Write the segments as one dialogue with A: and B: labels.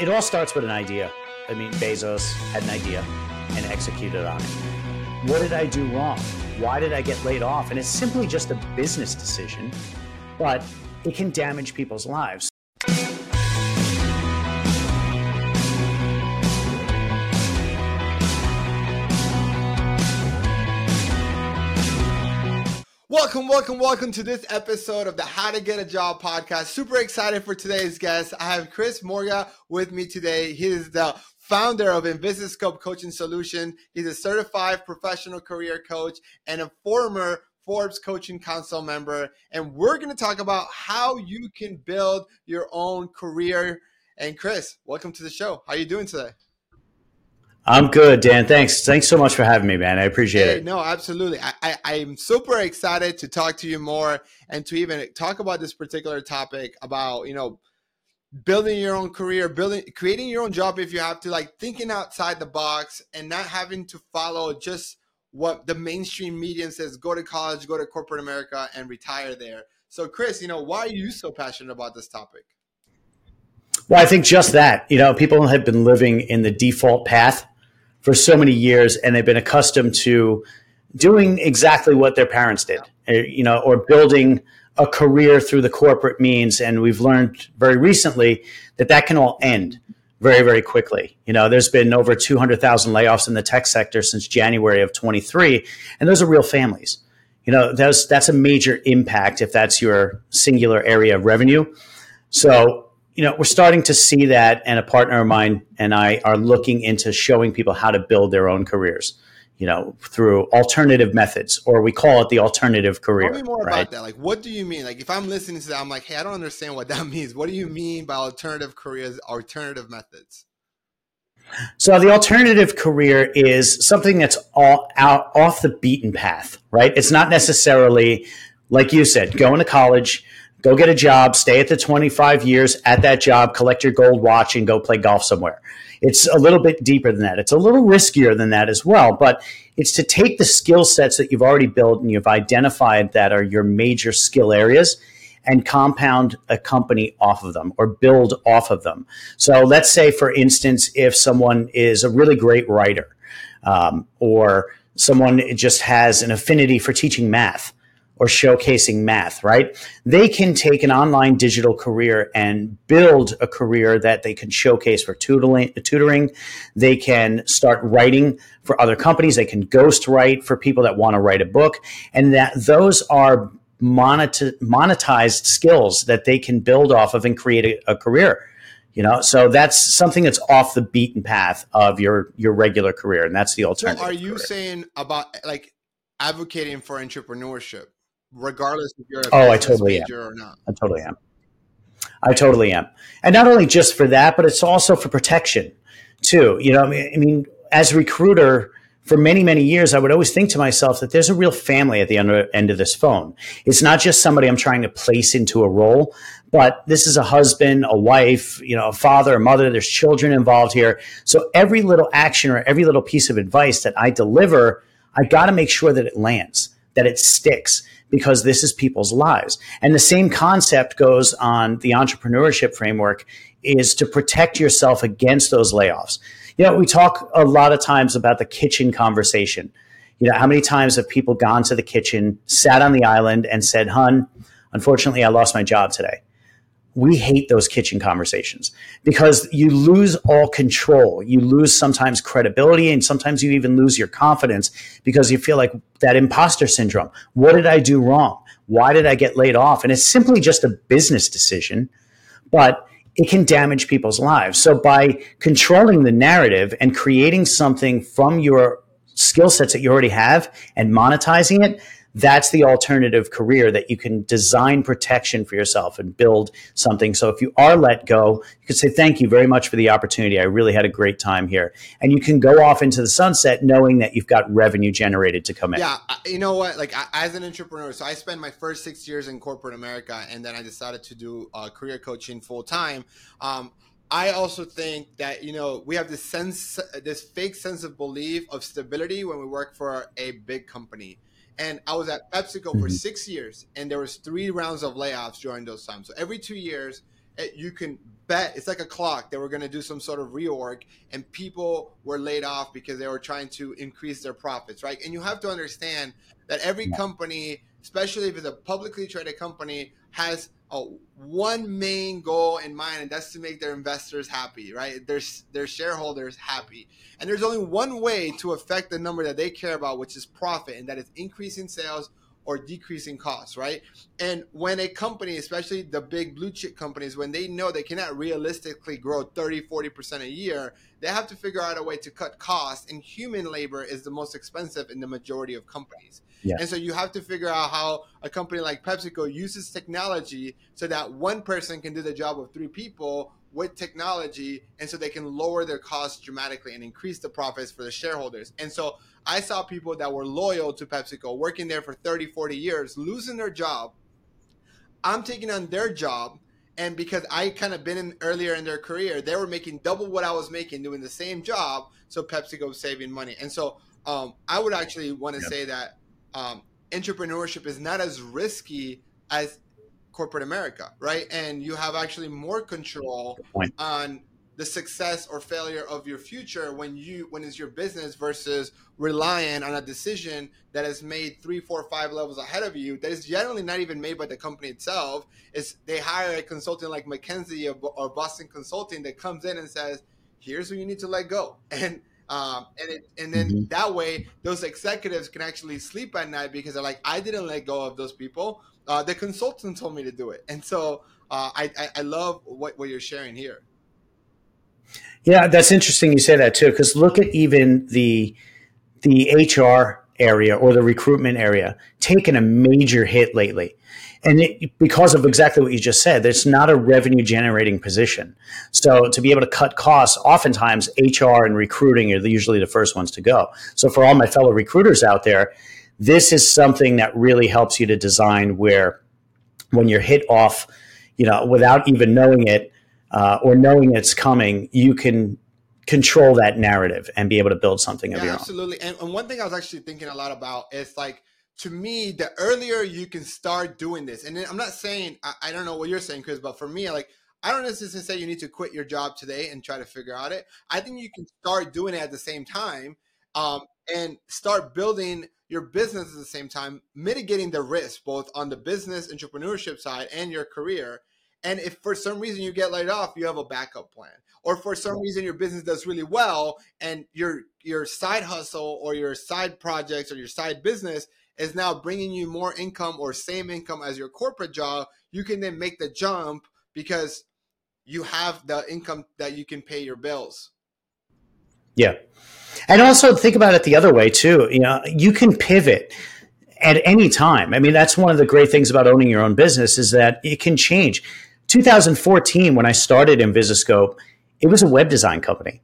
A: it all starts with an idea. I mean, Bezos had an idea and executed on it. What did I do wrong? Why did I get laid off? And it's simply just a business decision, but it can damage people's lives.
B: Welcome, welcome, welcome to this episode of the How to Get a Job podcast. Super excited for today's guest. I have Chris Morga with me today. He is the founder of Invisiscope Coaching Solution. He's a certified professional career coach and a former Forbes Coaching Council member. And we're going to talk about how you can build your own career. And Chris, welcome to the show. How are you doing today?
A: I'm good, Dan. Thanks. Thanks so much for having me, man. I appreciate hey, it.
B: No, absolutely. I, I, am super excited to talk to you more and to even talk about this particular topic about, you know, building your own career, building creating your own job if you have to, like thinking outside the box and not having to follow just what the mainstream media says, go to college, go to corporate America and retire there. So Chris, you know, why are you so passionate about this topic?
A: Well, I think just that. You know, people have been living in the default path for so many years and they've been accustomed to doing exactly what their parents did, eh, you know, or building a career through the corporate means. And we've learned very recently that that can all end very, very quickly. You know, there's been over 200,000 layoffs in the tech sector since January of 23, and those are real families. You know, that's, that's a major impact if that's your singular area of revenue. So you know, we're starting to see that, and a partner of mine and I are looking into showing people how to build their own careers. You know, through alternative methods, or we call it the alternative career.
B: Tell me more right? about that. Like, what do you mean? Like, if I'm listening to that, I'm like, hey, I don't understand what that means. What do you mean by alternative careers, alternative methods?
A: So the alternative career is something that's all out off the beaten path, right? It's not necessarily like you said, going to college, Go get a job, stay at the 25 years at that job, collect your gold watch, and go play golf somewhere. It's a little bit deeper than that. It's a little riskier than that as well, but it's to take the skill sets that you've already built and you've identified that are your major skill areas and compound a company off of them or build off of them. So let's say, for instance, if someone is a really great writer um, or someone just has an affinity for teaching math or showcasing math, right? They can take an online digital career and build a career that they can showcase for tutoring. tutoring. They can start writing for other companies. They can ghost write for people that want to write a book. And that those are monetized skills that they can build off of and create a, a career you know so that's something that's off the beaten path of your your regular career and that's the alternative
B: so are you
A: career.
B: saying about like advocating for entrepreneurship regardless if you're
A: oh, I totally am.
B: or not.
A: I totally am. I totally am, and not only just for that, but it's also for protection too. You know, I mean, I mean, as a recruiter for many many years, I would always think to myself that there's a real family at the end of this phone. It's not just somebody I'm trying to place into a role, but this is a husband, a wife, you know, a father, a mother. There's children involved here, so every little action or every little piece of advice that I deliver, I got to make sure that it lands, that it sticks because this is people's lives. And the same concept goes on the entrepreneurship framework is to protect yourself against those layoffs. You know, we talk a lot of times about the kitchen conversation. You know, how many times have people gone to the kitchen, sat on the island, and said, Hun, unfortunately, I lost my job today we hate those kitchen conversations because you lose all control. You lose sometimes credibility and sometimes you even lose your confidence because you feel like that imposter syndrome. What did I do wrong? Why did I get laid off? And it's simply just a business decision, but it can damage people's lives. So by controlling the narrative and creating something from your skill sets that you already have and monetizing it, that's the alternative career that you can design protection for yourself and build something. So if you are let go, you can say, Thank you very much for the opportunity. I really had a great time here. And you can go off into the sunset knowing that you've got revenue generated to come in.
B: Yeah. You know what? Like, as an entrepreneur, so I spent my first six years in corporate America and then I decided to do uh, career coaching full time. Um, I also think that you know we have this sense, this fake sense of belief of stability when we work for a big company and I was at PepsiCo mm-hmm. for six years, and there was three rounds of layoffs during those times. So every two years, you can bet it's like a clock they were going to do some sort of reorg and people were laid off because they were trying to increase their profits right and you have to understand that every company especially if it's a publicly traded company has a one main goal in mind and that's to make their investors happy right? Their, their shareholders happy. And there's only one way to affect the number that they care about which is profit and that is increasing sales or decreasing costs, right? And when a company, especially the big blue chip companies, when they know they cannot realistically grow 30, 40% a year, they have to figure out a way to cut costs. And human labor is the most expensive in the majority of companies. Yeah. And so you have to figure out how a company like PepsiCo uses technology so that one person can do the job of three people with technology and so they can lower their costs dramatically and increase the profits for the shareholders. And so I saw people that were loyal to PepsiCo working there for 30, 40 years, losing their job. I'm taking on their job. And because I kind of been in earlier in their career, they were making double what I was making doing the same job. So PepsiCo was saving money. And so um, I would actually want to yep. say that um, entrepreneurship is not as risky as corporate America, right? And you have actually more control on the success or failure of your future when you when it's your business versus relying on a decision that is made three four five levels ahead of you that is generally not even made by the company itself is they hire a consultant like mckinsey or, or boston consulting that comes in and says here's who you need to let go and um, and it, and then mm-hmm. that way those executives can actually sleep at night because they're like I didn't let go of those people. Uh, the consultant told me to do it, and so uh, I, I, I love what what you're sharing here.
A: Yeah, that's interesting. You say that too, because look at even the the HR area or the recruitment area taken a major hit lately. And it, because of exactly what you just said, it's not a revenue generating position. So to be able to cut costs, oftentimes HR and recruiting are usually the first ones to go. So for all my fellow recruiters out there, this is something that really helps you to design where when you're hit off, you know, without even knowing it, uh, or knowing it's coming, you can control that narrative and be able to build something
B: yeah,
A: of your
B: absolutely. own. Absolutely. And, and one thing I was actually thinking a lot about is like, to me, the earlier you can start doing this, and I'm not saying, I, I don't know what you're saying, Chris, but for me, like, I don't necessarily say you need to quit your job today and try to figure out it. I think you can start doing it at the same time um, and start building your business at the same time, mitigating the risk both on the business entrepreneurship side and your career and if for some reason you get laid off, you have a backup plan. Or for some reason your business does really well and your your side hustle or your side projects or your side business is now bringing you more income or same income as your corporate job, you can then make the jump because you have the income that you can pay your bills.
A: Yeah. And also think about it the other way too. You know, you can pivot at any time. I mean, that's one of the great things about owning your own business is that it can change. 2014, when I started in Invisiscope, it was a web design company.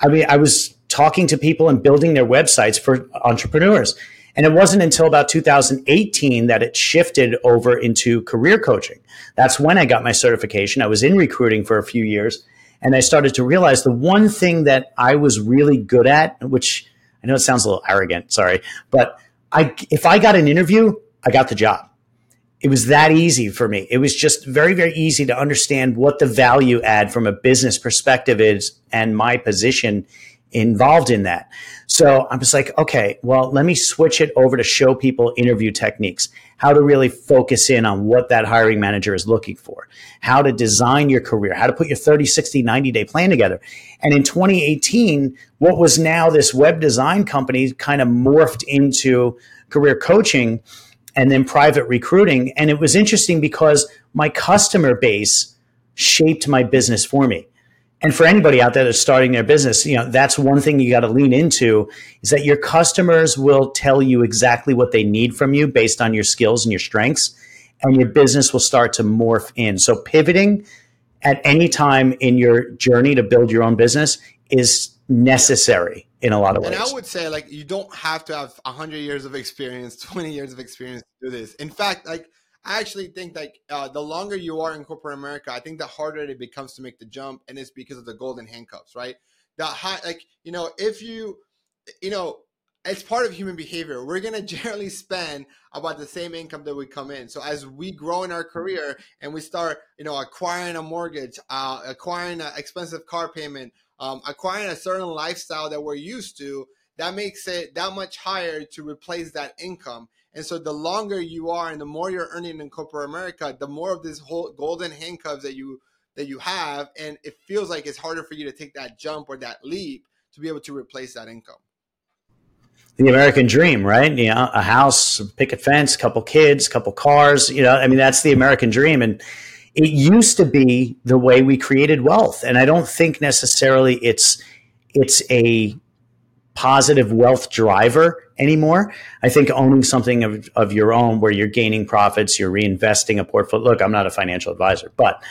A: I mean, I was talking to people and building their websites for entrepreneurs. And it wasn't until about 2018 that it shifted over into career coaching. That's when I got my certification. I was in recruiting for a few years and I started to realize the one thing that I was really good at, which I know it sounds a little arrogant, sorry, but I, if I got an interview, I got the job it was that easy for me. It was just very, very easy to understand what the value add from a business perspective is and my position involved in that. So I'm just like, okay, well, let me switch it over to show people interview techniques, how to really focus in on what that hiring manager is looking for, how to design your career, how to put your 30, 60, 90 day plan together. And in 2018, what was now this web design company kind of morphed into career coaching and then private recruiting. And it was interesting because my customer base shaped my business for me. And for anybody out there that's starting their business, you know, that's one thing you got to lean into is that your customers will tell you exactly what they need from you based on your skills and your strengths, and your business will start to morph in. So pivoting at any time in your journey to build your own business is necessary in a lot of ways.
B: And I would say like you don't have to have 100 years of experience, 20 years of experience to do this. In fact, like I actually think like uh, the longer you are in corporate America, I think the harder it becomes to make the jump, and it's because of the golden handcuffs, right? The high, like you know, if you, you know, it's part of human behavior. We're gonna generally spend about the same income that we come in. So as we grow in our career and we start, you know, acquiring a mortgage, uh, acquiring an expensive car payment, um, acquiring a certain lifestyle that we're used to, that makes it that much higher to replace that income. And so the longer you are and the more you're earning in corporate America, the more of this whole golden handcuffs that you that you have, and it feels like it's harder for you to take that jump or that leap to be able to replace that income
A: the American dream, right? You know, a house, a picket fence, couple kids, couple cars. You know, I mean, that's the American dream, and it used to be the way we created wealth. And I don't think necessarily it's it's a positive wealth driver anymore. I think owning something of, of your own where you're gaining profits, you're reinvesting a portfolio. Look, I'm not a financial advisor, but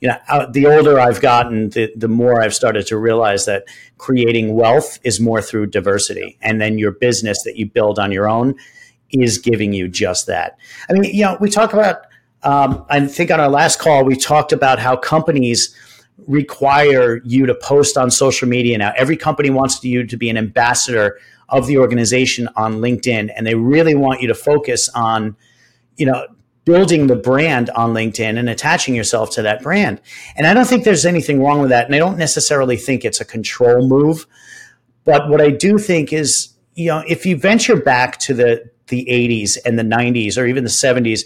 A: you know, uh, the older I've gotten, the, the more I've started to realize that creating wealth is more through diversity. And then your business that you build on your own is giving you just that. I mean, you know, we talk about, um, I think on our last call, we talked about how companies require you to post on social media now. Every company wants you to be an ambassador of the organization on LinkedIn, and they really want you to focus on, you know, building the brand on LinkedIn and attaching yourself to that brand. And I don't think there's anything wrong with that. And I don't necessarily think it's a control move. But what I do think is, you know, if you venture back to the, the 80s and the 90s or even the 70s,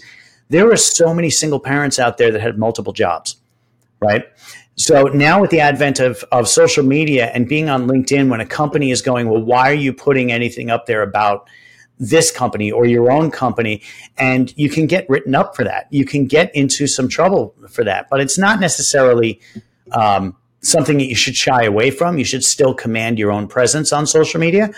A: there were so many single parents out there that had multiple jobs, right? So now with the advent of, of social media and being on LinkedIn, when a company is going, well, why are you putting anything up there about this company or your own company? And you can get written up for that. You can get into some trouble for that. But it's not necessarily um, something that you should shy away from. You should still command your own presence on social media.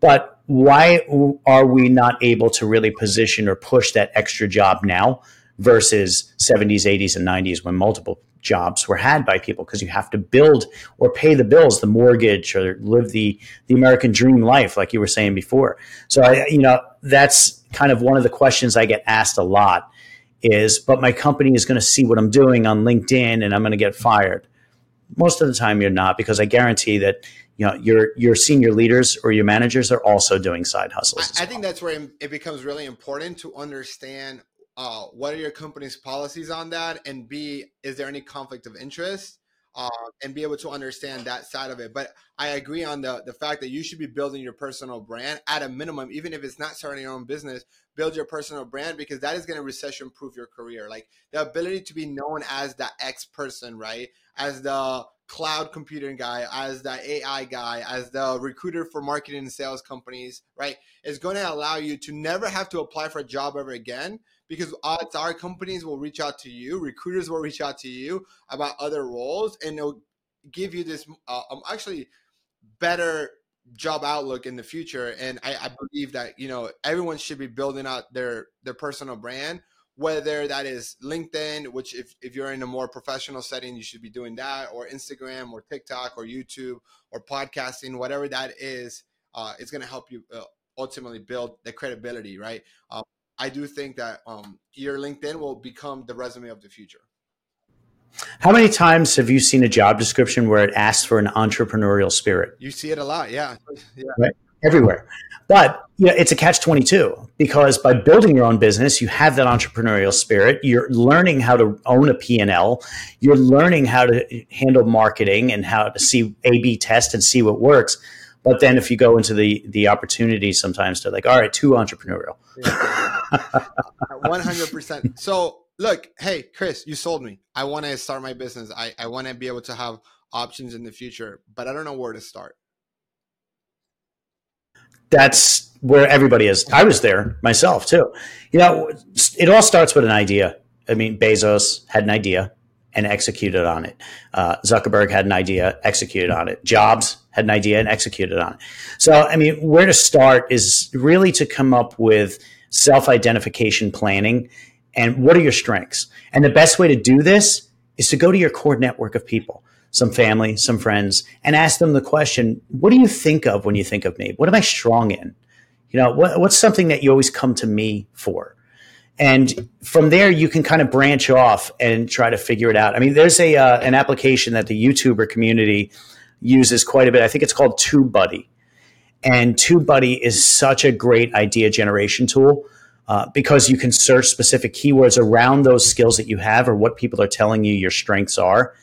A: But why are we not able to really position or push that extra job now versus 70s 80s and 90s when multiple jobs were had by people because you have to build or pay the bills, the mortgage, or live the the American dream life, like you were saying before. So I, you know, that's kind of one of the questions I get asked a lot. Is but my company is going to see what I'm doing on LinkedIn and I'm going to get fired. Most of the time, you're not because I guarantee that you know your your senior leaders or your managers are also doing side hustles.
B: I, I think that's where it becomes really important to understand uh, what are your company's policies on that and b is there any conflict of interest uh, and be able to understand that side of it. But i agree on the the fact that you should be building your personal brand at a minimum even if it's not starting your own business build your personal brand because that is going to recession proof your career. Like the ability to be known as the x person right? As the cloud computing guy, as the AI guy, as the recruiter for marketing and sales companies, right, is going to allow you to never have to apply for a job ever again because odds are companies will reach out to you, recruiters will reach out to you about other roles, and they'll give you this uh, um, actually better job outlook in the future. And I, I believe that you know everyone should be building out their their personal brand whether that is LinkedIn, which if, if you're in a more professional setting, you should be doing that, or Instagram, or TikTok, or YouTube, or podcasting, whatever that is, uh, it's going to help you uh, ultimately build the credibility, right? Um, I do think that um, your LinkedIn will become the resume of the future.
A: How many times have you seen a job description where it asks for an entrepreneurial spirit?
B: You see it a lot, yeah, yeah.
A: Right? Everywhere. But you know, it's a catch 22 because by building your own business, you have that entrepreneurial spirit. You're learning how to own a P&L. You're learning how to handle marketing and how to see A-B test and see what works. But then if you go into the the opportunity sometimes to like, all right, too entrepreneurial.
B: One hundred percent. So look, hey Chris, you sold me. I want to start my business. I, I want to be able to have options in the future, but I don't know where to start.
A: That's where everybody is. I was there myself too. You know, it all starts with an idea. I mean, Bezos had an idea and executed on it. Uh, Zuckerberg had an idea, executed on it. Jobs had an idea and executed on it. So, I mean, where to start is really to come up with self identification planning and what are your strengths. And the best way to do this is to go to your core network of people, some family, some friends, and ask them the question What do you think of when you think of me? What am I strong in? You know, what, what's something that you always come to me for? and from there you can kind of branch off and try to figure it out. I mean, there's a uh, an application that the YouTuber community uses quite a bit. I think it's called TubeBuddy, And TubeBuddy is such a great idea generation tool uh, because you can search specific keywords around those skills that you have or what people are telling you your strengths are.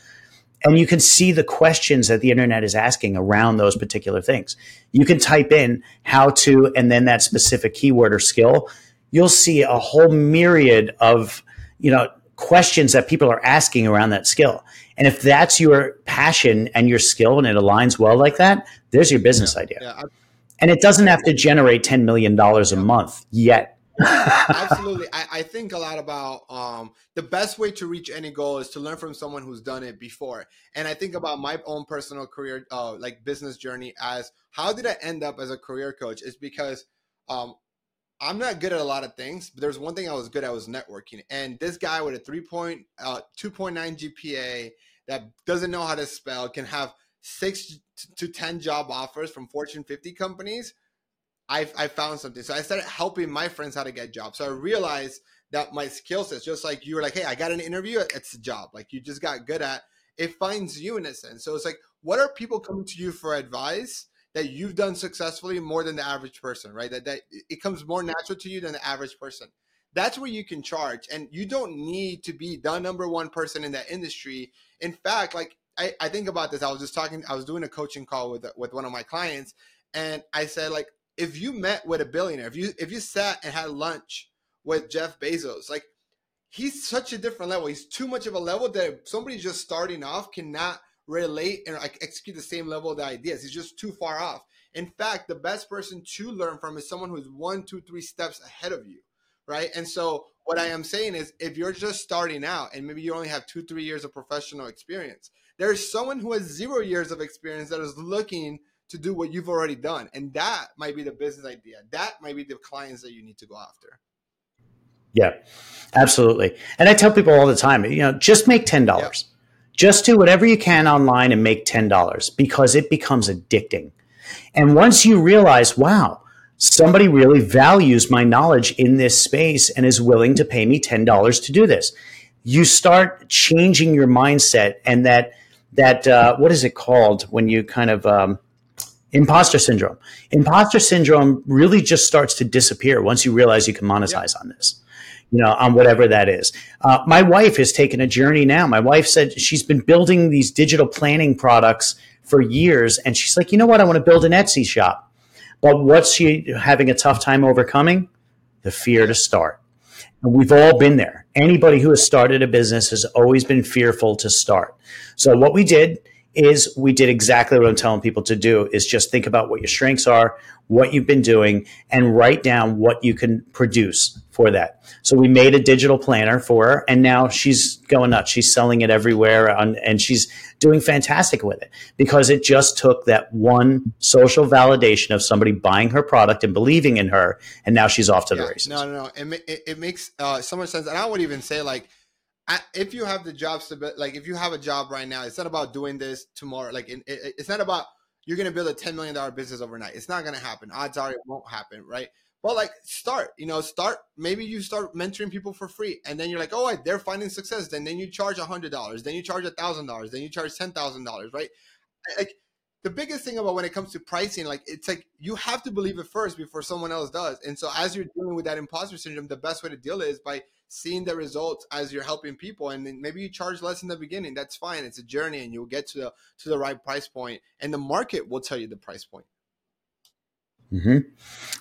A: And you can see the questions that the internet is asking around those particular things. You can type in how to and then that specific keyword or skill. You'll see a whole myriad of, you know, questions that people are asking around that skill. And if that's your passion and your skill and it aligns well like that, there's your business yeah, idea. Yeah, and it doesn't have to generate $10 million a month yet
B: Absolutely. I, I, think a lot about um, the best way to reach any goal is to learn from someone who's done it before. And I think about my own personal career, uh, like business journey as how did I end up as a career coach? Is because um, I'm not good at a lot of things, but there's one thing I was good at was networking. And this guy with a 3 point, uh, 2.9 GPA that doesn't know how to spell can have six to 10 job offers from Fortune 50 companies – I, I found something. So I started helping my friends how to get jobs. So I realized that my skill sets, just like you were like, hey, I got an interview, it's a job. Like you just got good at it finds you in a sense. So it's like, what are people coming to you for advice that you've done successfully more than the average person, right? That, that it comes more natural to you than the average person. That's where you can charge. And you don't need to be the number one person in that industry. In fact, like I, I think about this. I was just talking, I was doing a coaching call with with one of my clients, and I said, like, if you met with a billionaire, if you if you sat and had lunch with Jeff Bezos, like he's such a different level. He's too much of a level that somebody just starting off cannot relate and like execute the same level of the ideas. He's just too far off. In fact, the best person to learn from is someone who's one, two, three steps ahead of you, right? And so what I am saying is if you're just starting out and maybe you only have two, three years of professional experience, there's someone who has zero years of experience that is looking to do what you've already done. And that might be the business idea. That might be the clients that you need to go after.
A: Yeah, absolutely. And I tell people all the time, you know, just make $10. Yep. Just do whatever you can online and make $10 because it becomes addicting. And once you realize, wow, somebody really values my knowledge in this space and is willing to pay me $10 to do this, you start changing your mindset and that that uh, what is it called when you kind of um, imposter syndrome. Imposter syndrome really just starts to disappear once you realize you can monetize on this, you know, on whatever that is. Uh, my wife has taken a journey now. My wife said she's been building these digital planning products for years, and she's like, you know what? I want to build an Etsy shop. But what's she having a tough time overcoming? The fear to start. And we've all been there. Anybody who has started a business has always been fearful to start. So what we did is we did exactly what I'm telling people to do is just think about what your strengths are, what you've been doing, and write down what you can produce for that. So we made a digital planner for her, and now she's going nuts. She's selling it everywhere, and she's doing fantastic with it because it just took that one social validation of somebody buying her product and believing in her, and now she's off to yeah, the races.
B: No, no, no. It, it, it makes uh, so much sense, and I would even say like if you have the job stability, like if you have a job right now, it's not about doing this tomorrow. Like it, it, it's not about you're going to build a $10 million business overnight. It's not going to happen. Odds are it won't happen. Right. But like start, you know, start, maybe you start mentoring people for free and then you're like, oh, they're finding success. Then, then you charge a hundred dollars, then you charge a thousand dollars, then you charge $10,000. Right. Like the biggest thing about when it comes to pricing, like it's like you have to believe it first before someone else does. And so as you're dealing with that imposter syndrome, the best way to deal is by seeing the results as you're helping people and maybe you charge less in the beginning that's fine it's a journey and you'll get to the to the right price point and the market will tell you the price point.
A: Mm-hmm.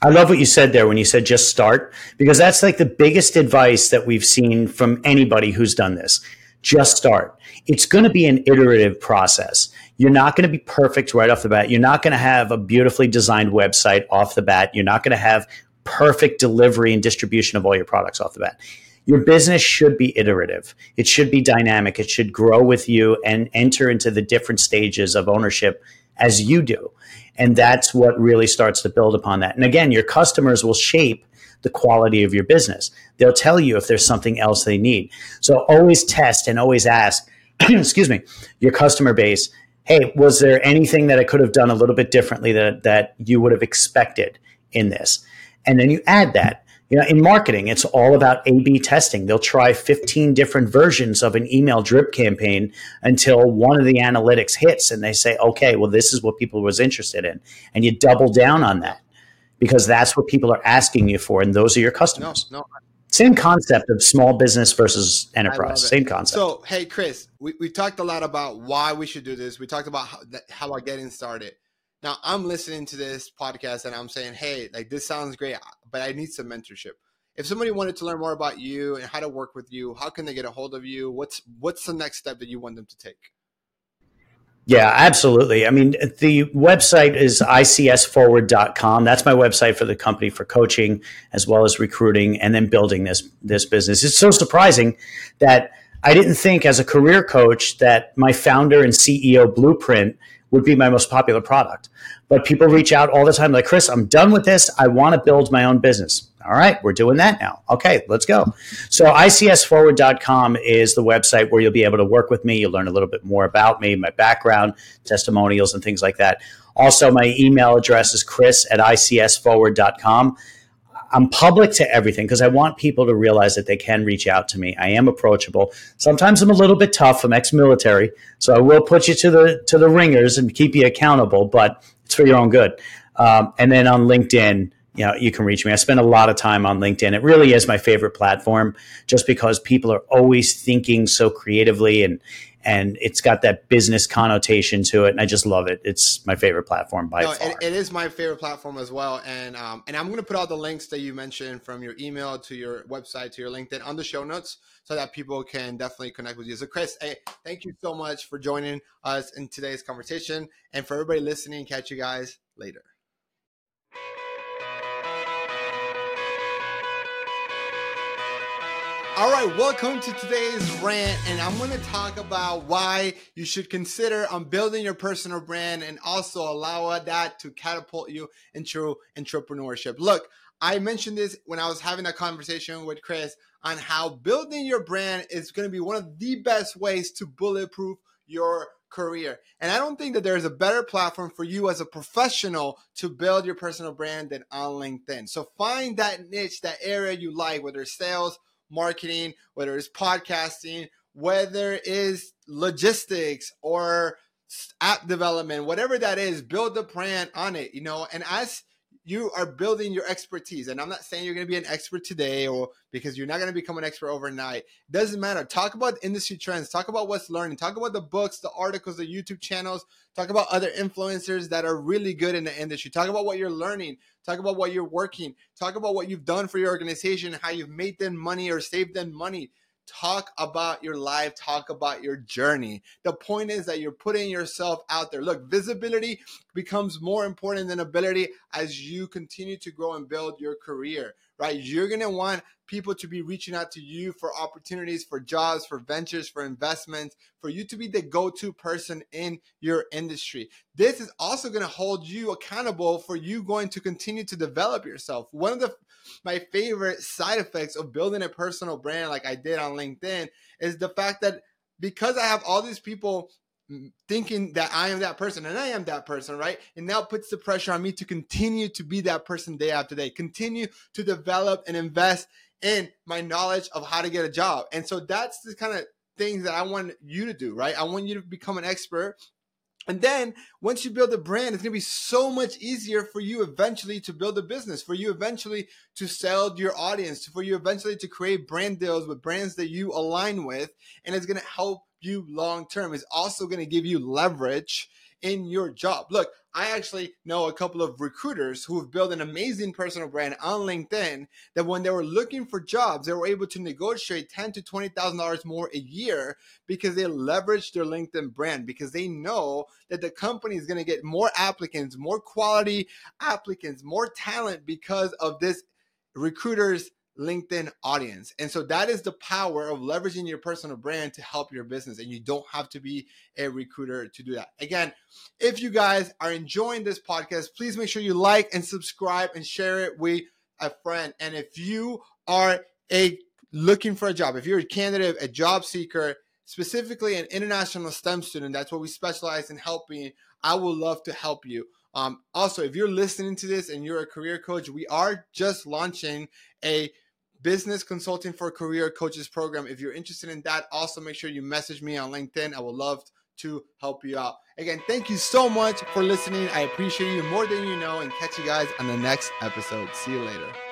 A: i love what you said there when you said just start because that's like the biggest advice that we've seen from anybody who's done this. Just start. It's going to be an iterative process. You're not going to be perfect right off the bat. You're not going to have a beautifully designed website off the bat. You're not going to have perfect delivery and distribution of all your products off the bat your business should be iterative. It should be dynamic. It should grow with you and enter into the different stages of ownership as you do. And that's what really starts to build upon that. And again, your customers will shape the quality of your business. They'll tell you if there's something else they need. So always test and always ask, excuse me, your customer base, hey, was there anything that I could have done a little bit differently that, that you would have expected in this? And then you add that You know, in marketing, it's all about A B testing. They'll try 15 different versions of an email drip campaign until one of the analytics hits and they say, okay, well, this is what people was interested in. And you double down on that because that's what people are asking you for. And those are your customers. No, no. Same concept of small business versus enterprise. Same concept.
B: So, hey, Chris, we, we talked a lot about why we should do this. We talked about how, how about getting started. Now, I'm listening to this podcast and I'm saying, hey, like this sounds great, but I need some mentorship. If somebody wanted to learn more about you and how to work with you, how can they get a hold of you? What's what's the next step that you want them to take?
A: Yeah, absolutely. I mean, the website is icsforward.com. That's my website for the company for coaching as well as recruiting and then building this this business. It's so surprising that I didn't think as a career coach that my founder and CEO blueprint would be my most popular product. But people reach out all the time like, Chris, I'm done with this. I want to build my own business. All right, we're doing that now. Okay, let's go. So, icsforward.com is the website where you'll be able to work with me. You'll learn a little bit more about me, my background, testimonials, and things like that. Also, my email address is chris at icsforward.com. I'm public to everything because I want people to realize that they can reach out to me. I am approachable. Sometimes I'm a little bit tough. I'm ex-military, so I will put you to the to the wringers and keep you accountable. But it's for your own good. Um, and then on LinkedIn, you know, you can reach me. I spend a lot of time on LinkedIn. It really is my favorite platform, just because people are always thinking so creatively and and it's got that business connotation to it, and I just love it. It's my favorite platform by no, far.
B: It, it is my favorite platform as well, and um, and I'm going to put all the links that you mentioned from your email to your website to your LinkedIn on the show notes so that people can definitely connect with you. So, Chris, hey, thank you so much for joining us in today's conversation, and for everybody listening. Catch you guys later. All right, welcome to today's rant, and I'm going to talk about why you should consider on building your personal brand and also allow that to catapult you into entrepreneurship. Look, I mentioned this when I was having a conversation with Chris on how building your brand is going to be one of the best ways to bulletproof your career. And I don't think that there's a better platform for you as a professional to build your personal brand than on LinkedIn. So find that niche, that area you like, whether it's sales, marketing, whether it's podcasting, whether it is logistics or app development, whatever that is, build the brand on it, you know, and as you are building your expertise. And I'm not saying you're going to be an expert today or because you're not going to become an expert overnight. Doesn't matter. Talk about industry trends, talk about what's learning, talk about the books, the articles, the YouTube channels, talk about other influencers that are really good in the industry. Talk about what you're learning, talk about what you're working, talk about what you've done for your organization, how you've made them money or saved them money talk about your life, talk about your journey. The point is that you're putting yourself out there. Look, visibility becomes more important than ability as you continue to grow and build your career, right? You're to want people to be reaching out to you for opportunities, for jobs, for ventures, for investments, for you to be the go to person in your industry. This is also going to hold you accountable for you going to continue to develop yourself. One of the my favorite side effects of building a personal brand like I did on LinkedIn is the fact that because I have all these people thinking that I am that person and I am that person, right? And now puts the pressure on me to continue to be that person day after day, continue to develop and invest in my knowledge of how to get a job. And so that's the kind of things that I want you to do, right? I want you to become an expert. And then once you build a brand, it's going to be so much easier for you eventually to build a business, for you eventually to sell to your audience, for you eventually to create brand deals with brands that you align with. And it's going to help you long term. It's also going to give you leverage in your job. Look, I actually know a couple of recruiters who have built an amazing personal brand on LinkedIn that when they were looking for jobs, they were able to negotiate ten to twenty thousand dollars more a year because they leveraged their LinkedIn brand because they know that the company is going to get more applicants, more quality applicants, more talent because of this recruiter's LinkedIn audience. And so that is the power of leveraging your personal brand to help your business. And you don't have to be a recruiter to do that. Again, if you guys are enjoying this podcast, please make sure you like and subscribe and share it with a friend. And if you are a looking for a job, if you're a candidate, a job seeker, specifically an international STEM student, that's what we specialize in helping. I would love to help you Um, also, if you're listening to this and you're a career coach, we are just launching a business consulting for career coaches program. If you're interested in that, also make sure you message me on LinkedIn. I would love to help you out. Again, thank you so much for listening. I appreciate you more than you know, and catch you guys on the next episode. See you later.